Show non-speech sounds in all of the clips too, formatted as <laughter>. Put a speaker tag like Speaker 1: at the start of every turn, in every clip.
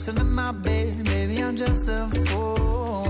Speaker 1: Still in my bed. Maybe I'm just a fool.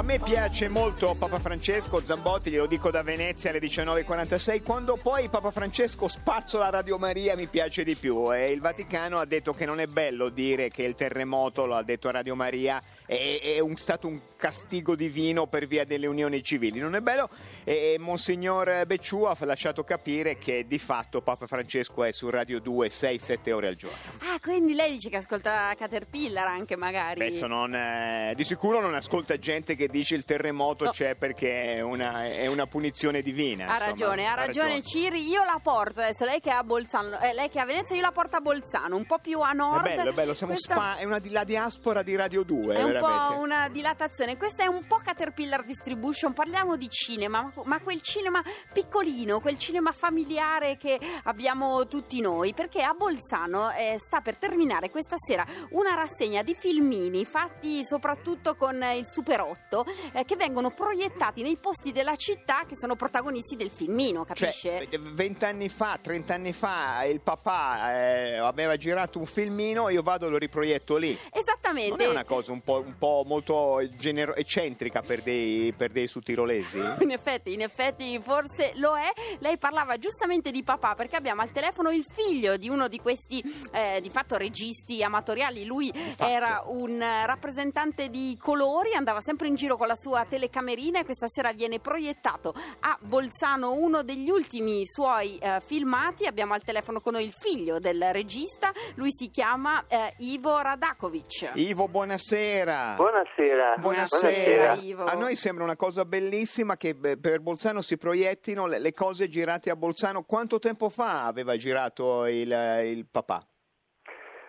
Speaker 2: A me piace molto Papa Francesco Zambotti, glielo dico da Venezia alle 19.46, quando poi Papa Francesco spazzola Radio Maria mi piace di più. E il Vaticano ha detto che non è bello dire che il terremoto, lo ha detto Radio Maria, è, è un- stato un castigo divino per via delle unioni civili, non è bello e Monsignor Becciu ha lasciato capire che di fatto Papa Francesco è su Radio 2 6-7 ore al giorno.
Speaker 3: Ah, quindi lei dice che ascolta Caterpillar anche magari.
Speaker 2: Adesso non, eh, di sicuro non ascolta gente che dice il terremoto
Speaker 3: No.
Speaker 2: c'è perché è una, è una punizione divina.
Speaker 3: Ha
Speaker 2: insomma.
Speaker 3: ragione, ha ragione Ciri, io la porto adesso, lei che è a Bolzano, eh, lei che è a Venezia, io la porto a Bolzano, un po' più a
Speaker 2: È
Speaker 3: nord.
Speaker 2: bello, è bello, siamo
Speaker 3: Questa
Speaker 2: spa- è una la diaspora di Radio 2,
Speaker 3: È un
Speaker 2: veramente.
Speaker 3: po' una dilatazione, questa è un po' Caterpillar Distribution, parliamo di cinema, ma- quel cinema piccolino, quel cinema familiare che abbiamo tutti noi, perché a Bolzano eh, sta per terminare questa sera una rassegna di filmini fatti soprattutto con il Super 8 eh, che vengono proiettati nei posti della città che sono protagonisti del filmino, capisce?
Speaker 2: Cioè, vent'anni fa, trent'anni fa, il papà eh, aveva girato un filmino, io vado e lo riproietto lì.
Speaker 3: Esattamente.
Speaker 2: Non è una cosa un po', un po' molto genero- eccentrica per dei, per dei sudtirolesi? <laughs>
Speaker 3: In effetti, in effetti forse lo è. Lei parlava giustamente di papà perché abbiamo al telefono il figlio di uno di questi eh, di fatto registi amatoriali. Lui
Speaker 2: fatto.
Speaker 3: era un rappresentante di colori, andava sempre in giro con la sua telecamerina e questa sera viene proiettato a Bolzano uno degli ultimi suoi eh, filmati. Abbiamo al telefono con noi il figlio del regista, lui si chiama eh, Ivo Radakovic.
Speaker 2: Ivo, buonasera. buonasera.
Speaker 4: Buonasera.
Speaker 2: Buonasera.
Speaker 3: Ivo.
Speaker 2: A noi sembra una cosa bellissima che per Bolzano si proiettino le, le cose girate a Bolzano. Quanto tempo fa aveva girato il, il papà?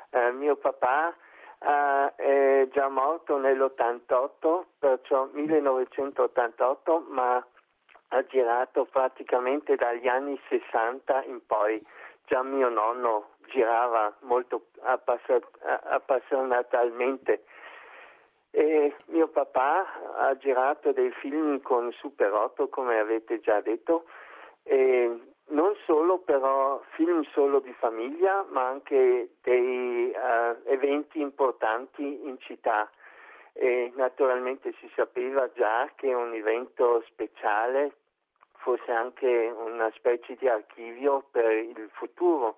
Speaker 4: Eh, mio papà eh, è già morto nell'88, perciò 1988, ma ha girato praticamente dagli anni 60 in poi. Già mio nonno girava molto appassa- appassionatamente. E mio papà ha girato dei film con Super 8, come avete già detto, non solo però film solo di famiglia, ma anche dei eh, eventi importanti in città. E naturalmente si sapeva già che un evento speciale fosse anche una specie di archivio per il futuro.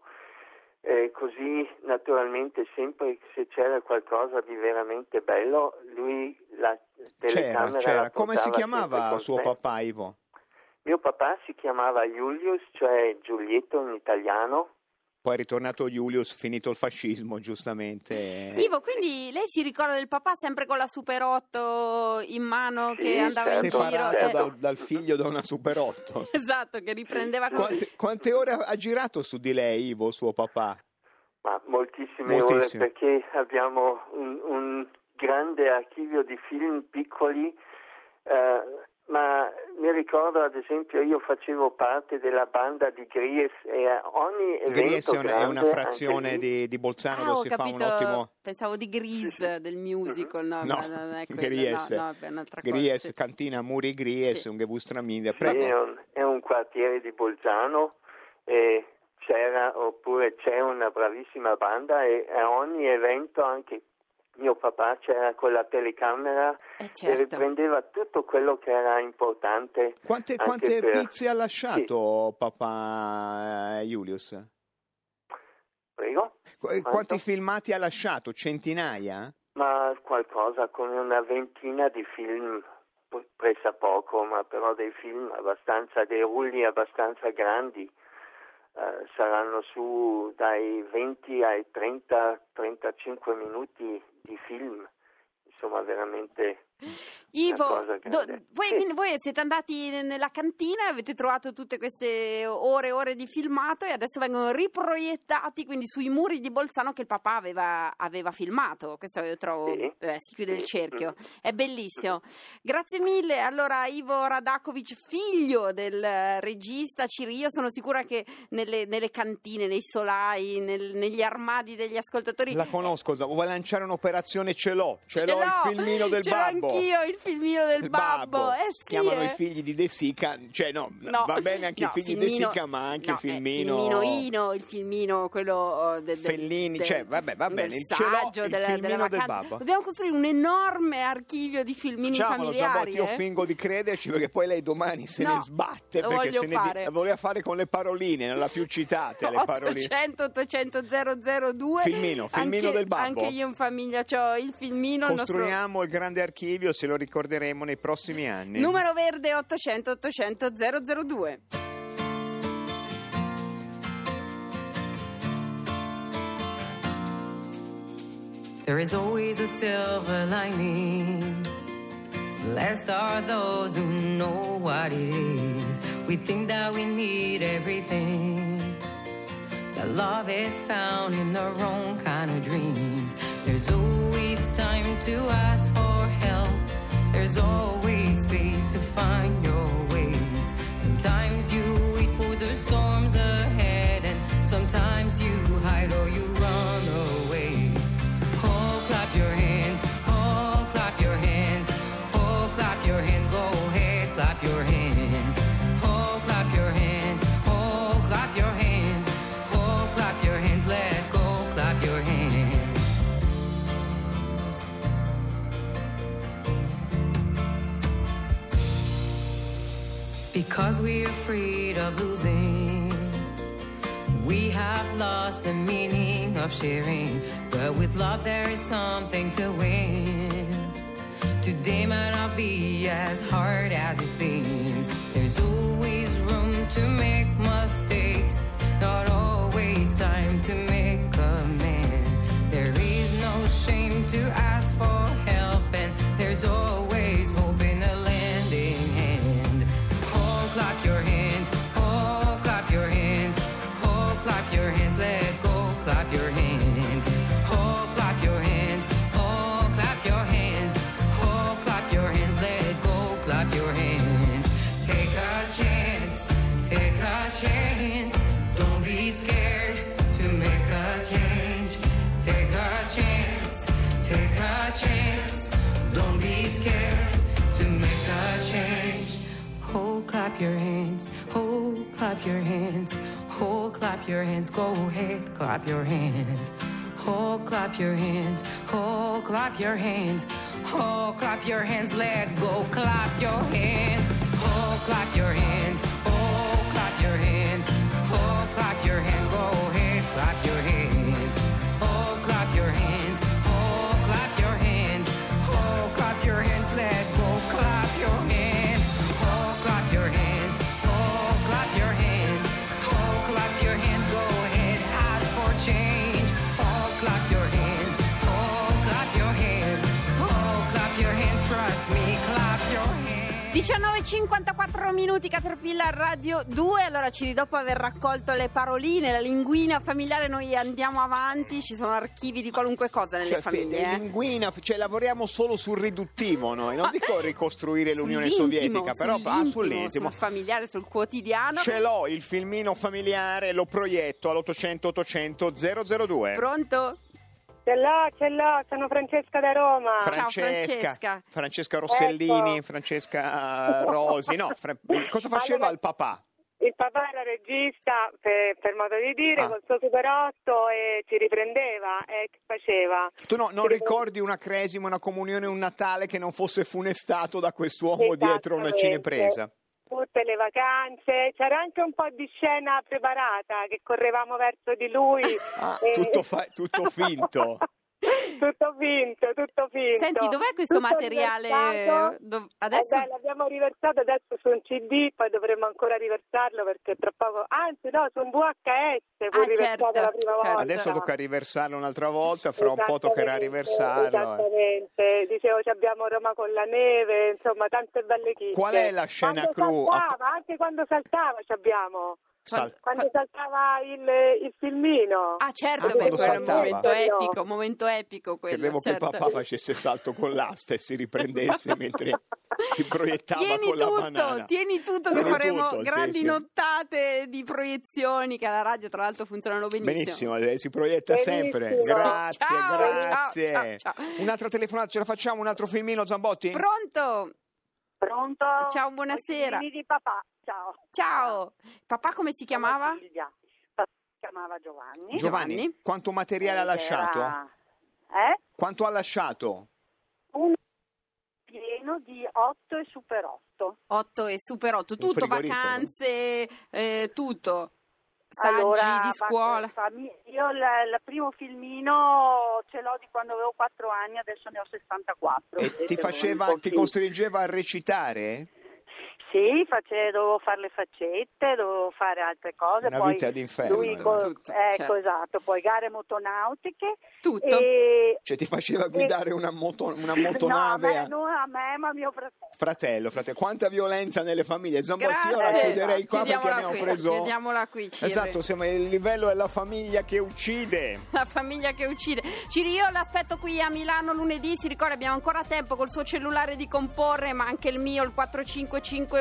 Speaker 4: E così naturalmente sempre se c'era qualcosa di veramente bello, lui la
Speaker 2: C'era,
Speaker 4: telecamera
Speaker 2: c'era.
Speaker 4: la
Speaker 2: Come si chiamava suo papà, Ivo?
Speaker 4: Mio papà si chiamava Julius, cioè Giulietto in italiano.
Speaker 2: Poi è ritornato Julius, finito il fascismo, giustamente.
Speaker 3: Ivo, quindi lei si ricorda del papà sempre con la Super 8 in mano
Speaker 4: Sì,
Speaker 3: che andava in
Speaker 4: certo,
Speaker 3: giro?
Speaker 2: Separato
Speaker 3: eh,
Speaker 2: dal, dal figlio da una Super 8. <laughs>
Speaker 3: Esatto, che riprendeva con...
Speaker 2: Quante, quante ore ha girato su di lei, Ivo, suo papà?
Speaker 4: Ma moltissime
Speaker 2: Moltissime.
Speaker 4: ore perché abbiamo un, un grande archivio di film piccoli, eh, ma mi ricordo ad esempio io facevo parte della banda di Gries e a ogni evento
Speaker 2: Gries è una, è una frazione di, di Bolzano
Speaker 3: Ah,
Speaker 2: dove
Speaker 3: ho
Speaker 2: si fa
Speaker 3: capito,
Speaker 2: un ottimo...
Speaker 3: pensavo di Grease del musical, no,
Speaker 2: No,
Speaker 3: no, non è quello,
Speaker 2: Gries,
Speaker 3: no, no, è un'altra cosa,
Speaker 2: Gries,
Speaker 3: sì.
Speaker 2: cantina Muri Gries,
Speaker 3: Sì.
Speaker 2: un
Speaker 4: sì,
Speaker 2: Prego.
Speaker 4: è, un, è un quartiere di Bolzano e c'era oppure c'è una bravissima banda e a ogni evento anche mio papà c'era con la telecamera
Speaker 3: Eh,
Speaker 4: e
Speaker 3: certo.
Speaker 4: riprendeva tutto quello che era importante.
Speaker 2: Quante, quante
Speaker 4: per-
Speaker 2: pizze ha lasciato papà eh, Julius?
Speaker 4: Prego?
Speaker 2: Qu- eh? Quanti filmati ha lasciato? Centinaia?
Speaker 4: Ma qualcosa come una ventina di film, p- pressa poco, ma però dei film abbastanza, dei rulli abbastanza grandi. Eh, saranno su dai 20 ai 30-35 minuti di film, insomma veramente
Speaker 3: Ivo, do- voi,
Speaker 4: Sì.
Speaker 3: voi siete andati nella cantina, avete trovato tutte queste ore e ore di filmato e adesso vengono riproiettati quindi sui muri di Bolzano che il papà aveva, aveva filmato. Questo io trovo,
Speaker 4: Sì.
Speaker 3: eh, si chiude il
Speaker 4: Sì.
Speaker 3: cerchio, è bellissimo. Grazie mille. Allora, Ivo Radakovic, figlio del regista Cirio, sono sicura che nelle, nelle cantine, nei solai, nel- negli armadi degli ascoltatori
Speaker 2: La conosco, vuole lanciare un'operazione ce l'ho, ce,
Speaker 3: Ce
Speaker 2: l'ho il
Speaker 3: l'ho,
Speaker 2: filmino del <laughs>
Speaker 3: ce
Speaker 2: babbo.
Speaker 3: Anch'io, il filmino del
Speaker 2: Il
Speaker 3: babbo. Eh sì,
Speaker 2: chiamano
Speaker 3: eh.
Speaker 2: i figli di De Sica, cioè no,
Speaker 3: No,
Speaker 2: va bene anche
Speaker 3: no,
Speaker 2: i figli di
Speaker 3: filmino-
Speaker 2: De Sica, ma anche
Speaker 3: no,
Speaker 2: il
Speaker 3: eh,
Speaker 2: filmino...
Speaker 3: filmino Ino, il filmino quello oh, del, del-
Speaker 2: Fellini,
Speaker 3: del-
Speaker 2: cioè, vabbè, va bene, il
Speaker 3: saggio,
Speaker 2: il
Speaker 3: della,
Speaker 2: filmino
Speaker 3: della
Speaker 2: del babbo.
Speaker 3: Dobbiamo costruire un enorme archivio di filmini
Speaker 2: Facciamolo,
Speaker 3: familiari.
Speaker 2: Zambotti, io
Speaker 3: eh?
Speaker 2: fingo di crederci perché poi lei domani se ne sbatte perché se ne
Speaker 3: fare.
Speaker 2: la voleva fare con le paroline, non l'ha più citate le paroline.
Speaker 3: 800 800 002
Speaker 2: Filmino, filmino
Speaker 3: anche,
Speaker 2: del babbo.
Speaker 3: Anche io in famiglia ho il filmino. il nostro-
Speaker 2: Costruiamo il grande archivio, se lo ricorderemo nei prossimi anni.
Speaker 3: Numero verde 800 800 002.
Speaker 5: There is always a silver lining. Blessed are those who know what it is. We think that we need everything. That love is found in the wrong kind of dreams. There's always time to ask for help. There's always space to find your ways. Sometimes you wait for the storms ahead, Because we're afraid of losing. We have lost the meaning of sharing, but with love there is something to win. Today might not be as hard as it seems. There's always room to make mistakes, not always time to make amends. There is no shame to ask clap your hands. Oh, clap your hands. Oh, clap your hands. Go ahead, clap your hands. Oh, clap your hands. Oh, clap your hands. Oh, clap your hands. Let go. Clap your hands. Oh, clap your hands. Oh, clap your hands. Oh, clap your hands. Go ahead, clap your
Speaker 3: 19.54 minuti Caterpillar Radio 2 allora Ciri dopo aver raccolto le paroline la linguina familiare noi andiamo avanti ci sono archivi di qualunque cosa nelle
Speaker 2: Cioè,
Speaker 3: famiglie
Speaker 2: fe-
Speaker 3: eh.
Speaker 2: linguina, cioè lavoriamo solo sul riduttivo noi, non dico ricostruire l'Unione Sovietica, però ah, sull'intimo.
Speaker 3: sul familiare sul quotidiano
Speaker 2: Ce l'ho il filmino familiare, lo proietto all'800 800 002.
Speaker 3: pronto?
Speaker 6: Ce l'ho, ce l'ho, sono Francesca da Roma.
Speaker 3: Ciao,
Speaker 2: Francesca,
Speaker 3: Francesca.
Speaker 2: Francesca Rossellini,
Speaker 6: Ecco.
Speaker 2: Francesca Rosi, no, Fra- cosa faceva
Speaker 6: Allora-
Speaker 2: il papà?
Speaker 6: Il papà era regista, per, per modo di dire,
Speaker 2: Ah.
Speaker 6: col suo Super 8 e ci riprendeva e che faceva.
Speaker 2: Tu no- non
Speaker 6: Ci
Speaker 2: ricordi una cresima, una comunione, un Natale che non fosse funestato da quest'uomo dietro una cinepresa?
Speaker 6: Tutte le vacanze, c'era anche un po' di scena preparata che correvamo verso di lui.
Speaker 2: Ah,
Speaker 6: e-
Speaker 2: tutto, fa- tutto <laughs> finto.
Speaker 6: Tutto finto, tutto finto.
Speaker 3: Senti, dov'è questo
Speaker 6: Tutto
Speaker 3: materiale? Dov-
Speaker 6: Eh
Speaker 3: adesso
Speaker 6: beh, l'abbiamo riversato adesso su un CD, poi dovremmo ancora riversarlo perché tra poco, anzi no, su un VHS fu
Speaker 3: Ah,
Speaker 6: riversato
Speaker 3: certo,
Speaker 6: la prima
Speaker 3: certo.
Speaker 6: volta.
Speaker 2: Adesso tocca riversarlo un'altra volta, fra un po' toccherà riversarlo.
Speaker 6: Esattamente, dicevo ci abbiamo Roma con la neve, insomma tante belle chicche.
Speaker 2: Qual è la scena
Speaker 6: quando
Speaker 2: clou?
Speaker 6: Saltava, anche quando saltava ci abbiamo.
Speaker 2: Sal-
Speaker 6: Quando saltava il, il filmino.
Speaker 3: Ah certo,
Speaker 2: Ah,
Speaker 3: beh,
Speaker 2: quando
Speaker 3: quello è un
Speaker 2: saltava.
Speaker 3: momento epico, momento epico quello,
Speaker 2: Credevo
Speaker 3: certo.
Speaker 2: che papà facesse salto con l'asta e si riprendesse <laughs> mentre si proiettava
Speaker 3: Tieni
Speaker 2: con la
Speaker 3: tutto,
Speaker 2: banana.
Speaker 3: tieni tutto che
Speaker 2: Tieni
Speaker 3: faremo
Speaker 2: tutto, sì,
Speaker 3: grandi
Speaker 2: sì.
Speaker 3: nottate di proiezioni che alla radio tra l'altro funzionano benissimo.
Speaker 2: Benissimo, lei si proietta
Speaker 6: Benissimo.
Speaker 2: sempre. Grazie,
Speaker 3: Ciao,
Speaker 2: grazie.
Speaker 3: ciao, ciao, ciao.
Speaker 2: Un'altra telefonata, ce la facciamo? Un altro filmino, Zambotti?
Speaker 3: Pronto?
Speaker 7: Pronto?
Speaker 3: Ciao, buonasera.
Speaker 7: Figli di papà. Ciao.
Speaker 3: Ciao. Papà come si chiamava?
Speaker 7: Silvia. Papà si chiamava Giovanni.
Speaker 2: Giovanni,
Speaker 3: Giovanni.
Speaker 2: quanto materiale ha lasciato?
Speaker 7: era- Eh?
Speaker 2: Quanto ha lasciato?
Speaker 7: Un pieno di 8 e super 8.
Speaker 3: 8 e super 8, tutto, vacanze, eh, tutto. Saggi
Speaker 7: Allora,
Speaker 3: di scuola.
Speaker 7: io il, il primo filmino ce l'ho di quando avevo 4 anni, adesso ne ho 64.
Speaker 2: E ti faceva, ti costringeva a recitare?
Speaker 7: Sì, face- dovevo fare le faccette, dovevo fare altre cose.
Speaker 2: Una
Speaker 7: poi
Speaker 2: vita d'inferno,
Speaker 7: Lui, co-
Speaker 3: Tutto,
Speaker 7: ecco,
Speaker 3: certo.
Speaker 7: esatto. Poi gare motonautiche.
Speaker 3: Tutto.
Speaker 7: E...
Speaker 2: Cioè ti faceva guidare una, moto, una motonave? <laughs>
Speaker 7: No, a
Speaker 2: a-
Speaker 7: me, non a me, ma a mio fratello.
Speaker 2: Fratello, fratello, quanta violenza nelle famiglie. Zambotti, io la chiuderei qua perché abbiamo
Speaker 3: qui,
Speaker 2: preso...
Speaker 3: chiudiamola qui, Ciri.
Speaker 2: Esatto, siamo, il livello è la famiglia che uccide.
Speaker 3: La famiglia che uccide. Ciri, io l'aspetto qui a Milano lunedì. Si ricorda, abbiamo ancora tempo col suo cellulare di comporre, ma anche il mio, il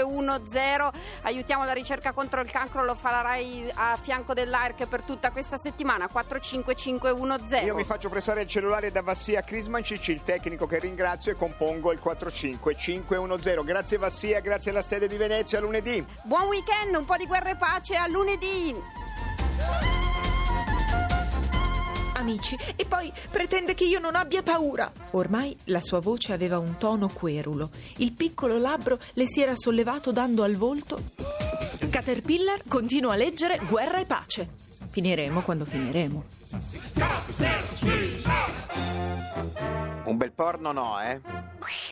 Speaker 3: 45510. Aiutiamo la ricerca contro il cancro, lo fa la Rai a fianco dell'ARC per tutta questa settimana. 45510.
Speaker 2: Io mi faccio prestare il cellulare da Vassia Crismancic, il tecnico che ringrazio e compongo il 45510. Grazie Vassia, grazie alla Stelle di Venezia, lunedì.
Speaker 3: Buon weekend, un po' di guerra e pace a lunedì.
Speaker 8: Amici, e poi pretende che io non abbia paura. Ormai la sua voce aveva un tono querulo. Il piccolo labbro le si era sollevato dando al volto. Caterpillar continua a leggere Guerra e pace. Finiremo quando finiremo.
Speaker 2: Un bel porno no, eh?